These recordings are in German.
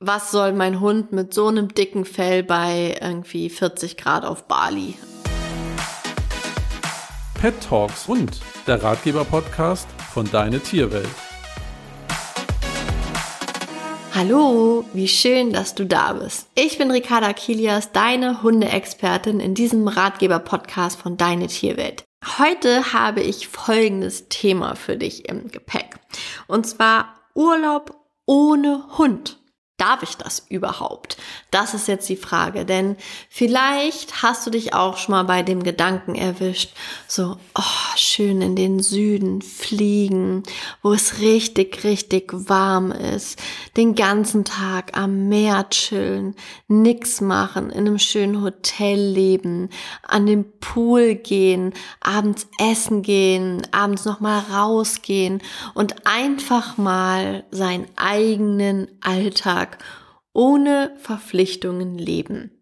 was soll mein Hund mit so einem dicken Fell bei irgendwie 40 Grad auf Bali? Pet Talks und der Ratgeber-Podcast von Deine Tierwelt. Hallo, wie schön, dass du da bist. Ich bin Ricarda Kilias, deine Hundeexpertin in diesem Ratgeber-Podcast von Deine Tierwelt. Heute habe ich folgendes Thema für dich im Gepäck. Und zwar Urlaub ohne Hund. Darf ich das überhaupt? Das ist jetzt die Frage, denn vielleicht hast du dich auch schon mal bei dem Gedanken erwischt, so, oh, schön in den Süden fliegen, wo es richtig, richtig warm ist, den ganzen Tag am Meer chillen, nix machen, in einem schönen Hotel leben, an den Pool gehen, abends essen gehen, abends nochmal rausgehen und einfach mal seinen eigenen Alltag Alltag ohne Verpflichtungen leben.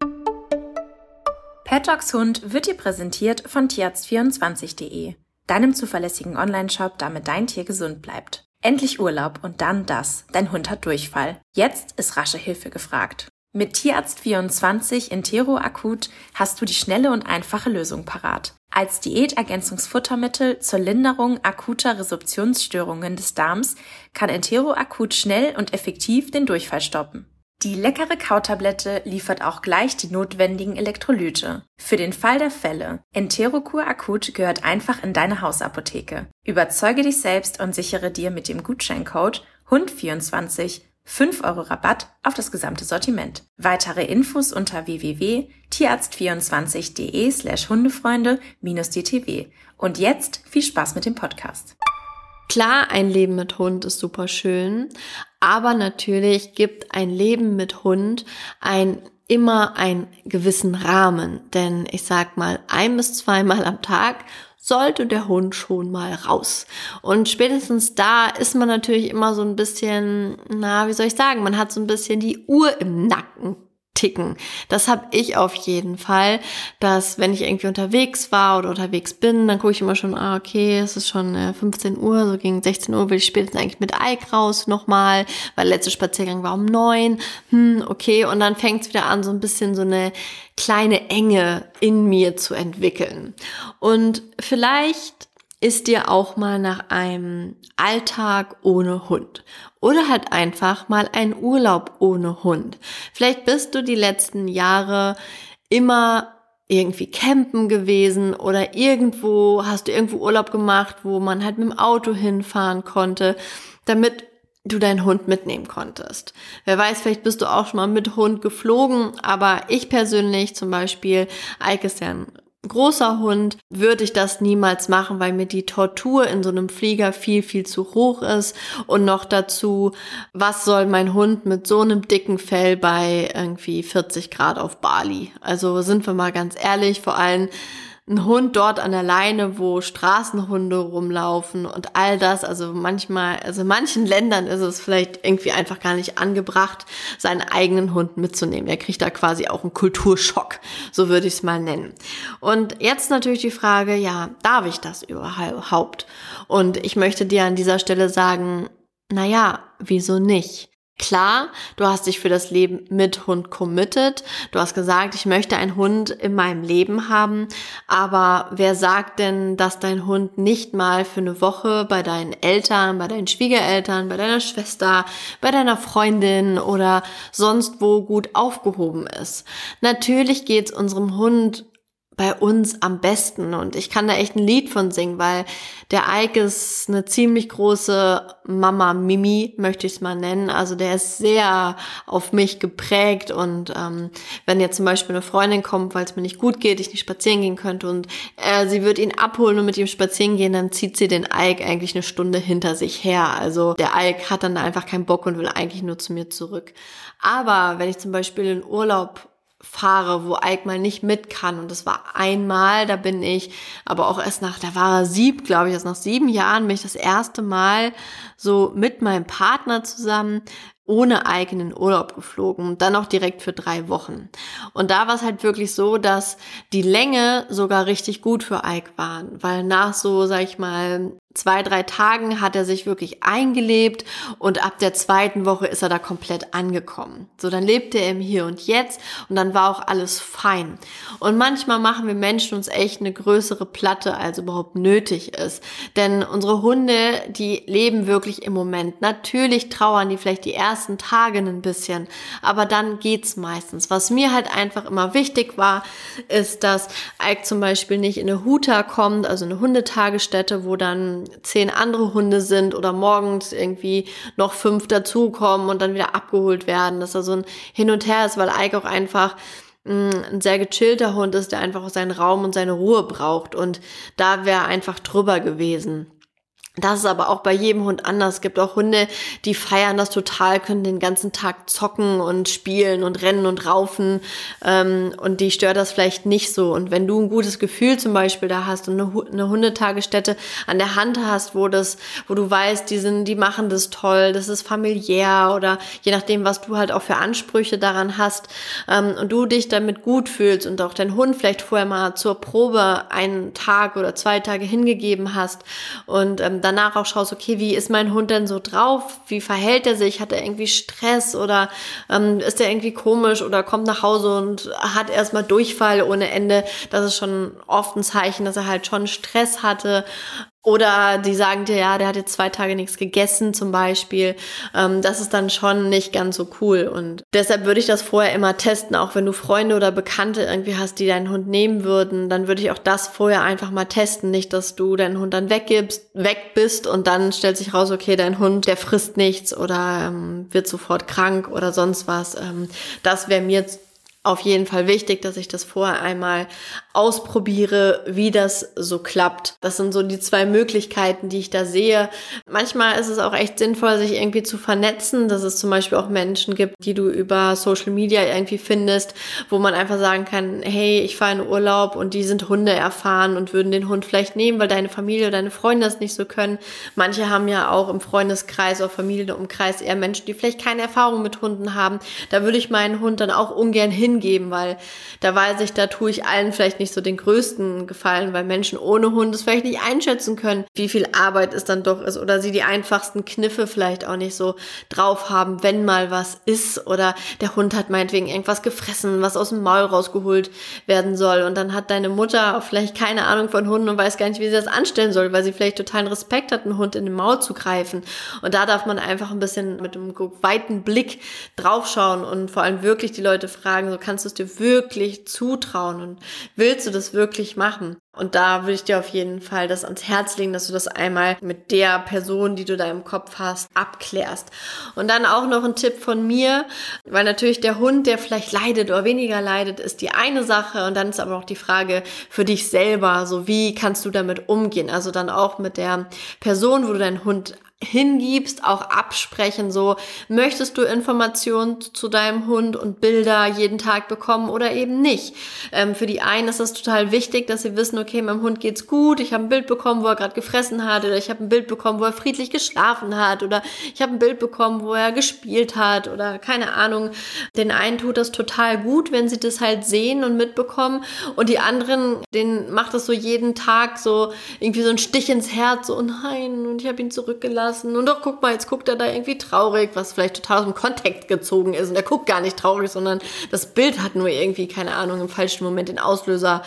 Pet Dogs Hund wird dir präsentiert von tierarzt24.de, deinem zuverlässigen Onlineshop, damit dein Tier gesund bleibt. Endlich Urlaub und dann das. Dein Hund hat Durchfall. Jetzt ist rasche Hilfe gefragt. Mit Tierarzt24 Intero Akut hast du die schnelle und einfache Lösung parat. Als Diätergänzungsfuttermittel zur Linderung akuter Resorptionsstörungen des Darms kann Entero akut schnell und effektiv den Durchfall stoppen. Die leckere Kautablette liefert auch gleich die notwendigen Elektrolyte. Für den Fall der Fälle, Enterocur Akut gehört einfach in deine Hausapotheke. Überzeuge dich selbst und sichere dir mit dem Gutscheincode HUND24 5 Euro Rabatt auf das gesamte Sortiment. Weitere Infos unter www.tierarzt24.de slash Hundefreunde-dtw. Und jetzt viel Spaß mit dem Podcast. Klar, ein Leben mit Hund ist super schön, aber natürlich gibt ein Leben mit Hund ein immer einen gewissen Rahmen, denn ich sag mal ein bis zweimal am Tag sollte der Hund schon mal raus. Und spätestens da ist man natürlich immer so ein bisschen, na, wie soll ich sagen, man hat so ein bisschen die Uhr im Nacken ticken. Das habe ich auf jeden Fall, dass wenn ich irgendwie unterwegs war oder unterwegs bin, dann gucke ich immer schon, ah, okay, es ist schon 15 äh, Uhr, so gegen 16 Uhr will ich spätestens eigentlich mit Ike raus nochmal, weil der letzte Spaziergang war um neun. Hm, okay, und dann fängt es wieder an, so ein bisschen so eine kleine Enge in mir zu entwickeln. Und vielleicht ist dir auch mal nach einem Alltag ohne Hund oder halt einfach mal ein Urlaub ohne Hund. Vielleicht bist du die letzten Jahre immer irgendwie campen gewesen oder irgendwo hast du irgendwo Urlaub gemacht, wo man halt mit dem Auto hinfahren konnte, damit du deinen Hund mitnehmen konntest. Wer weiß, vielleicht bist du auch schon mal mit Hund geflogen, aber ich persönlich zum Beispiel, Eike ist ja ein großer Hund würde ich das niemals machen, weil mir die Tortur in so einem Flieger viel, viel zu hoch ist. Und noch dazu, was soll mein Hund mit so einem dicken Fell bei irgendwie 40 Grad auf Bali? Also sind wir mal ganz ehrlich, vor allem ein Hund dort an der Leine, wo Straßenhunde rumlaufen und all das. Also manchmal, also in manchen Ländern ist es vielleicht irgendwie einfach gar nicht angebracht, seinen eigenen Hund mitzunehmen. Er kriegt da quasi auch einen Kulturschock, so würde ich es mal nennen. Und jetzt natürlich die Frage, ja, darf ich das überhaupt? Und ich möchte dir an dieser Stelle sagen, na ja, wieso nicht? Klar, du hast dich für das Leben mit Hund committed. Du hast gesagt, ich möchte einen Hund in meinem Leben haben. Aber wer sagt denn, dass dein Hund nicht mal für eine Woche bei deinen Eltern, bei deinen Schwiegereltern, bei deiner Schwester, bei deiner Freundin oder sonst wo gut aufgehoben ist? Natürlich geht's unserem Hund bei uns am besten. Und ich kann da echt ein Lied von singen, weil der Ike ist eine ziemlich große Mama Mimi, möchte ich es mal nennen. Also der ist sehr auf mich geprägt. Und ähm, wenn jetzt zum Beispiel eine Freundin kommt, weil es mir nicht gut geht, ich nicht spazieren gehen könnte und äh, sie wird ihn abholen und mit ihm spazieren gehen, dann zieht sie den Ike eigentlich eine Stunde hinter sich her. Also der Ike hat dann einfach keinen Bock und will eigentlich nur zu mir zurück. Aber wenn ich zum Beispiel in Urlaub fahre, wo mal nicht mit kann. Und das war einmal, da bin ich, aber auch erst nach, da war er sieb, glaube ich, erst nach sieben Jahren bin ich das erste Mal so mit meinem Partner zusammen ohne eigenen Urlaub geflogen, dann auch direkt für drei Wochen. Und da war es halt wirklich so, dass die Länge sogar richtig gut für Ike waren, weil nach so, sag ich mal, zwei, drei Tagen hat er sich wirklich eingelebt und ab der zweiten Woche ist er da komplett angekommen. So, dann lebte er im Hier und Jetzt und dann war auch alles fein. Und manchmal machen wir Menschen uns echt eine größere Platte, als überhaupt nötig ist. Denn unsere Hunde, die leben wirklich im Moment. Natürlich trauern die vielleicht die ersten Tage ein bisschen, aber dann geht's meistens. Was mir halt einfach immer wichtig war, ist, dass Ike zum Beispiel nicht in eine Huta kommt, also eine Hundetagesstätte, wo dann zehn andere Hunde sind oder morgens irgendwie noch fünf dazukommen und dann wieder abgeholt werden, dass da so ein Hin und Her ist, weil Ike auch einfach mm, ein sehr gechillter Hund ist, der einfach seinen Raum und seine Ruhe braucht und da wäre einfach drüber gewesen. Das ist aber auch bei jedem Hund anders. Es gibt auch Hunde, die feiern das total, können den ganzen Tag zocken und spielen und rennen und raufen ähm, und die stört das vielleicht nicht so. Und wenn du ein gutes Gefühl zum Beispiel da hast und eine, Hundetagesstätte an der Hand hast, wo das, wo du weißt, die sind, die machen das toll, das ist familiär oder je nachdem, was du halt auch für Ansprüche daran hast ähm, und du dich damit gut fühlst und auch dein Hund vielleicht vorher mal zur Probe einen Tag oder zwei Tage hingegeben hast und ähm, danach auch schaust, okay, wie ist mein Hund denn so drauf? Wie verhält er sich? Hat er irgendwie Stress oder ähm, ist er irgendwie komisch oder kommt nach Hause und hat erstmal Durchfall ohne Ende? Das ist schon oft ein Zeichen, dass er halt schon Stress hatte. Oder die sagen dir, ja, der hat jetzt zwei Tage nichts gegessen zum Beispiel. Ähm, das ist dann schon nicht ganz so cool. Und deshalb würde ich das vorher immer testen. Auch wenn du Freunde oder Bekannte irgendwie hast, die deinen Hund nehmen würden, dann würde ich auch das vorher einfach mal testen. Nicht, dass du deinen Hund dann weggibst, weg bist und dann stellt sich raus, okay, dein Hund, der frisst nichts oder ähm, wird sofort krank oder sonst was. Ähm, das wäre mir auf jeden Fall wichtig, dass ich das vorher einmal ausprobiere, wie das so klappt. Das sind so die zwei Möglichkeiten, die ich da sehe. Manchmal ist es auch echt sinnvoll, sich irgendwie zu vernetzen, dass es zum Beispiel auch Menschen gibt, die du über Social Media irgendwie findest, wo man einfach sagen kann, hey, ich fahre in Urlaub und die sind Hunde erfahren und würden den Hund vielleicht nehmen, weil deine Familie oder deine Freunde das nicht so können. Manche haben ja auch im Freundeskreis oder Familienumkreis eher Menschen, die vielleicht keine Erfahrung mit Hunden haben. Da würde ich meinen Hund dann auch ungern hin hingeben, weil da weiß ich, da tue ich allen vielleicht nicht so den größten Gefallen, weil Menschen ohne Hund es vielleicht nicht einschätzen können, wie viel Arbeit es dann doch ist oder sie die einfachsten Kniffe vielleicht auch nicht so drauf haben, wenn mal was ist oder der Hund hat meinetwegen irgendwas gefressen, was aus dem Maul rausgeholt werden soll und dann hat deine Mutter vielleicht keine Ahnung von Hunden und weiß gar nicht, wie sie das anstellen soll, weil sie vielleicht totalen Respekt hat, einen Hund in den Maul zu greifen. Und da darf man einfach ein bisschen mit einem weiten Blick draufschauen und vor allem wirklich die Leute fragen, so kannst du es dir wirklich zutrauen und willst du das wirklich machen? Und da würde ich dir auf jeden Fall das ans Herz legen, dass du das einmal mit der Person, die du da im Kopf hast, abklärst. Und dann auch noch ein Tipp von mir, weil natürlich der Hund, der vielleicht leidet oder weniger leidet, ist die eine Sache. Und dann ist aber noch die Frage für dich selber, so wie kannst du damit umgehen? Also dann auch mit der Person, wo du deinen Hund hingibst, auch absprechen, so möchtest du Informationen zu deinem Hund und Bilder jeden Tag bekommen oder eben nicht. Ähm, für die einen ist es total wichtig, dass sie wissen, okay, meinem Hund geht's gut, ich habe ein Bild bekommen, wo er gerade gefressen hat oder ich habe ein Bild bekommen, wo er friedlich geschlafen hat oder ich habe ein Bild bekommen, wo er gespielt hat oder keine Ahnung. Den einen tut das total gut, wenn sie das halt sehen und mitbekommen und die anderen, denen macht das so jeden Tag so irgendwie so ein Stich ins Herz, so oh nein, und ich habe ihn zurückgelassen lassen. Und doch, guck mal, jetzt guckt er da irgendwie traurig, was vielleicht total aus dem Kontext gezogen ist. Und er guckt gar nicht traurig, sondern das Bild hat nur irgendwie, keine Ahnung, im falschen Moment den Auslöser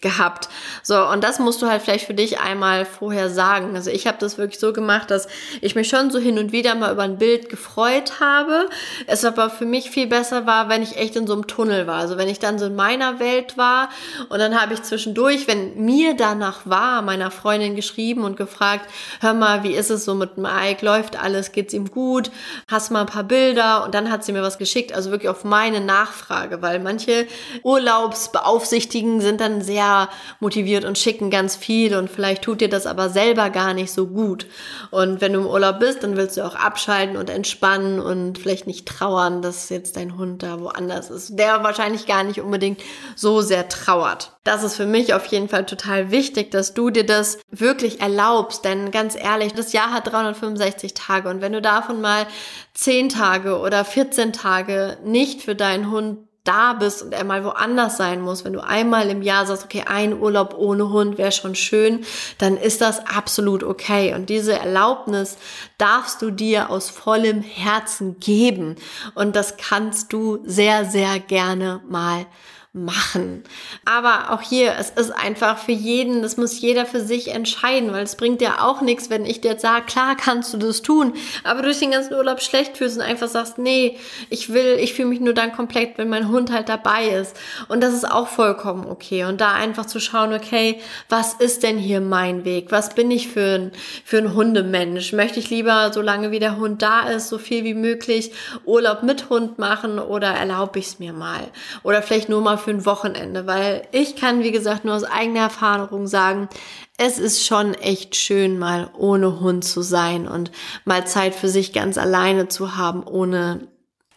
gehabt. So, und das musst du halt vielleicht für dich einmal vorher sagen. Also ich habe das wirklich so gemacht, dass ich mich schon so hin und wieder mal über ein Bild gefreut habe. Es aber für mich viel besser war, wenn ich echt in so einem Tunnel war. Also wenn ich dann so in meiner Welt war und dann habe ich zwischendurch, wenn mir danach war, meiner Freundin geschrieben und gefragt, hör mal, wie ist es so mit Ike, läuft alles, geht's ihm gut, hast mal ein paar Bilder und dann hat sie mir was geschickt, also wirklich auf meine Nachfrage, weil manche Urlaubsbeaufsichtigen sind dann sehr motiviert und schicken ganz viel und vielleicht tut dir das aber selber gar nicht so gut. Und wenn du im Urlaub bist, dann willst du auch abschalten und entspannen und vielleicht nicht trauern, dass jetzt dein Hund da woanders ist, der wahrscheinlich gar nicht unbedingt so sehr trauert. Das ist für mich auf jeden Fall total wichtig, dass du dir das wirklich erlaubst, denn ganz ehrlich, das Jahr hat 300 365 Tage und wenn du davon mal 10 Tage oder 14 Tage nicht für deinen Hund da bist und er mal woanders sein muss, wenn du einmal im Jahr sagst, okay, ein Urlaub ohne Hund wäre schon schön, dann ist das absolut okay. Und diese Erlaubnis darfst du dir aus vollem Herzen geben. Und das kannst du sehr, sehr gerne mal machen. Aber auch hier, es ist einfach für jeden, das muss jeder für sich entscheiden, weil es bringt dir auch nichts, wenn ich dir jetzt sage, klar kannst du das tun, aber durch den ganzen Urlaub schlecht fühlst und einfach sagst, nee, ich will, ich fühle mich nur dann komplett, wenn mein Hund halt dabei ist. Und das ist auch vollkommen okay. Und da einfach zu schauen, okay, was ist denn hier mein Weg? Was bin ich für ein, für ein Hundemensch? Möchte ich lieber, solange wie der Hund da ist, so viel wie möglich Urlaub mit Hund machen oder erlaube ich es mir mal? Oder vielleicht nur mal für ein Wochenende, weil ich kann, wie gesagt, nur aus eigener Erfahrung sagen, es ist schon echt schön, mal ohne Hund zu sein und mal Zeit für sich ganz alleine zu haben, ohne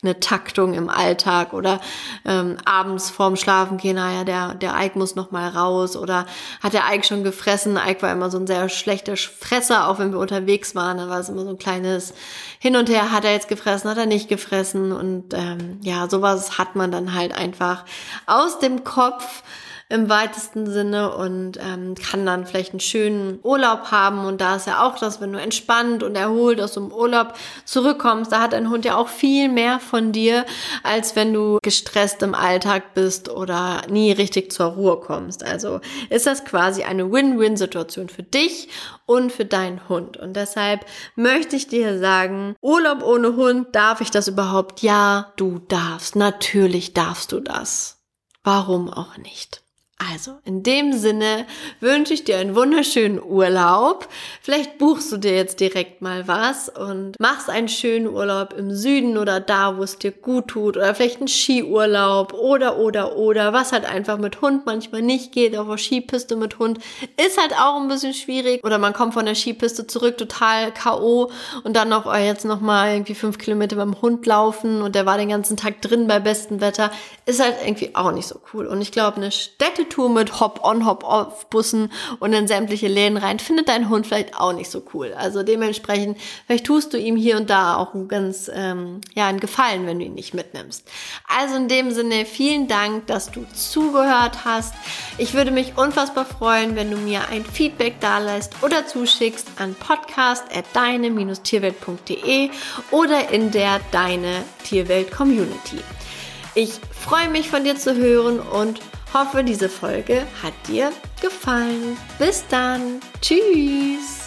eine Taktung im Alltag oder ähm, abends vorm Schlafen gehen, naja, der, der Ike muss noch mal raus oder hat der Ike schon gefressen. Ike war immer so ein sehr schlechter Fresser, auch wenn wir unterwegs waren, da war es immer so ein kleines Hin und Her, hat er jetzt gefressen, hat er nicht gefressen und ähm, ja, sowas hat man dann halt einfach aus dem Kopf im weitesten Sinne und ähm, kann dann vielleicht einen schönen Urlaub haben. Und da ist ja auch das, wenn du entspannt und erholt aus dem Urlaub zurückkommst, da hat ein Hund ja auch viel mehr von dir, als wenn du gestresst im Alltag bist oder nie richtig zur Ruhe kommst. Also ist das quasi eine Win-Win-Situation für dich und für deinen Hund. Und deshalb möchte ich dir sagen, Urlaub ohne Hund, darf ich das überhaupt? Ja, du darfst. Natürlich darfst du das. Warum auch nicht? Also, in dem Sinne wünsche ich dir einen wunderschönen Urlaub. Vielleicht buchst du dir jetzt direkt mal was und machst einen schönen Urlaub im Süden oder da, wo es dir gut tut oder vielleicht einen Skiurlaub oder, oder, oder, was halt einfach mit Hund manchmal nicht geht. Auf der Skipiste mit Hund ist halt auch ein bisschen schwierig oder man kommt von der Skipiste zurück total K.O. und dann noch oh, jetzt noch mal irgendwie fünf Kilometer beim Hund laufen und der war den ganzen Tag drin bei bestem Wetter. Ist halt irgendwie auch nicht so cool. Und ich glaube, eine Städte Tour mit Hop-on, Hop-off-Bussen und in sämtliche Läden rein, findet dein Hund vielleicht auch nicht so cool. Also dementsprechend, vielleicht tust du ihm hier und da auch ein ganz, ähm, ja, einen Gefallen, wenn du ihn nicht mitnimmst. Also in dem Sinne, vielen Dank, dass du zugehört hast. Ich würde mich unfassbar freuen, wenn du mir ein Feedback da lässt oder zuschickst an podcast.deine-tierwelt.de oder in der Deine Tierwelt Community. Ich freue mich von dir zu hören und hoffe, diese Folge hat dir gefallen. Bis dann. Tschüss.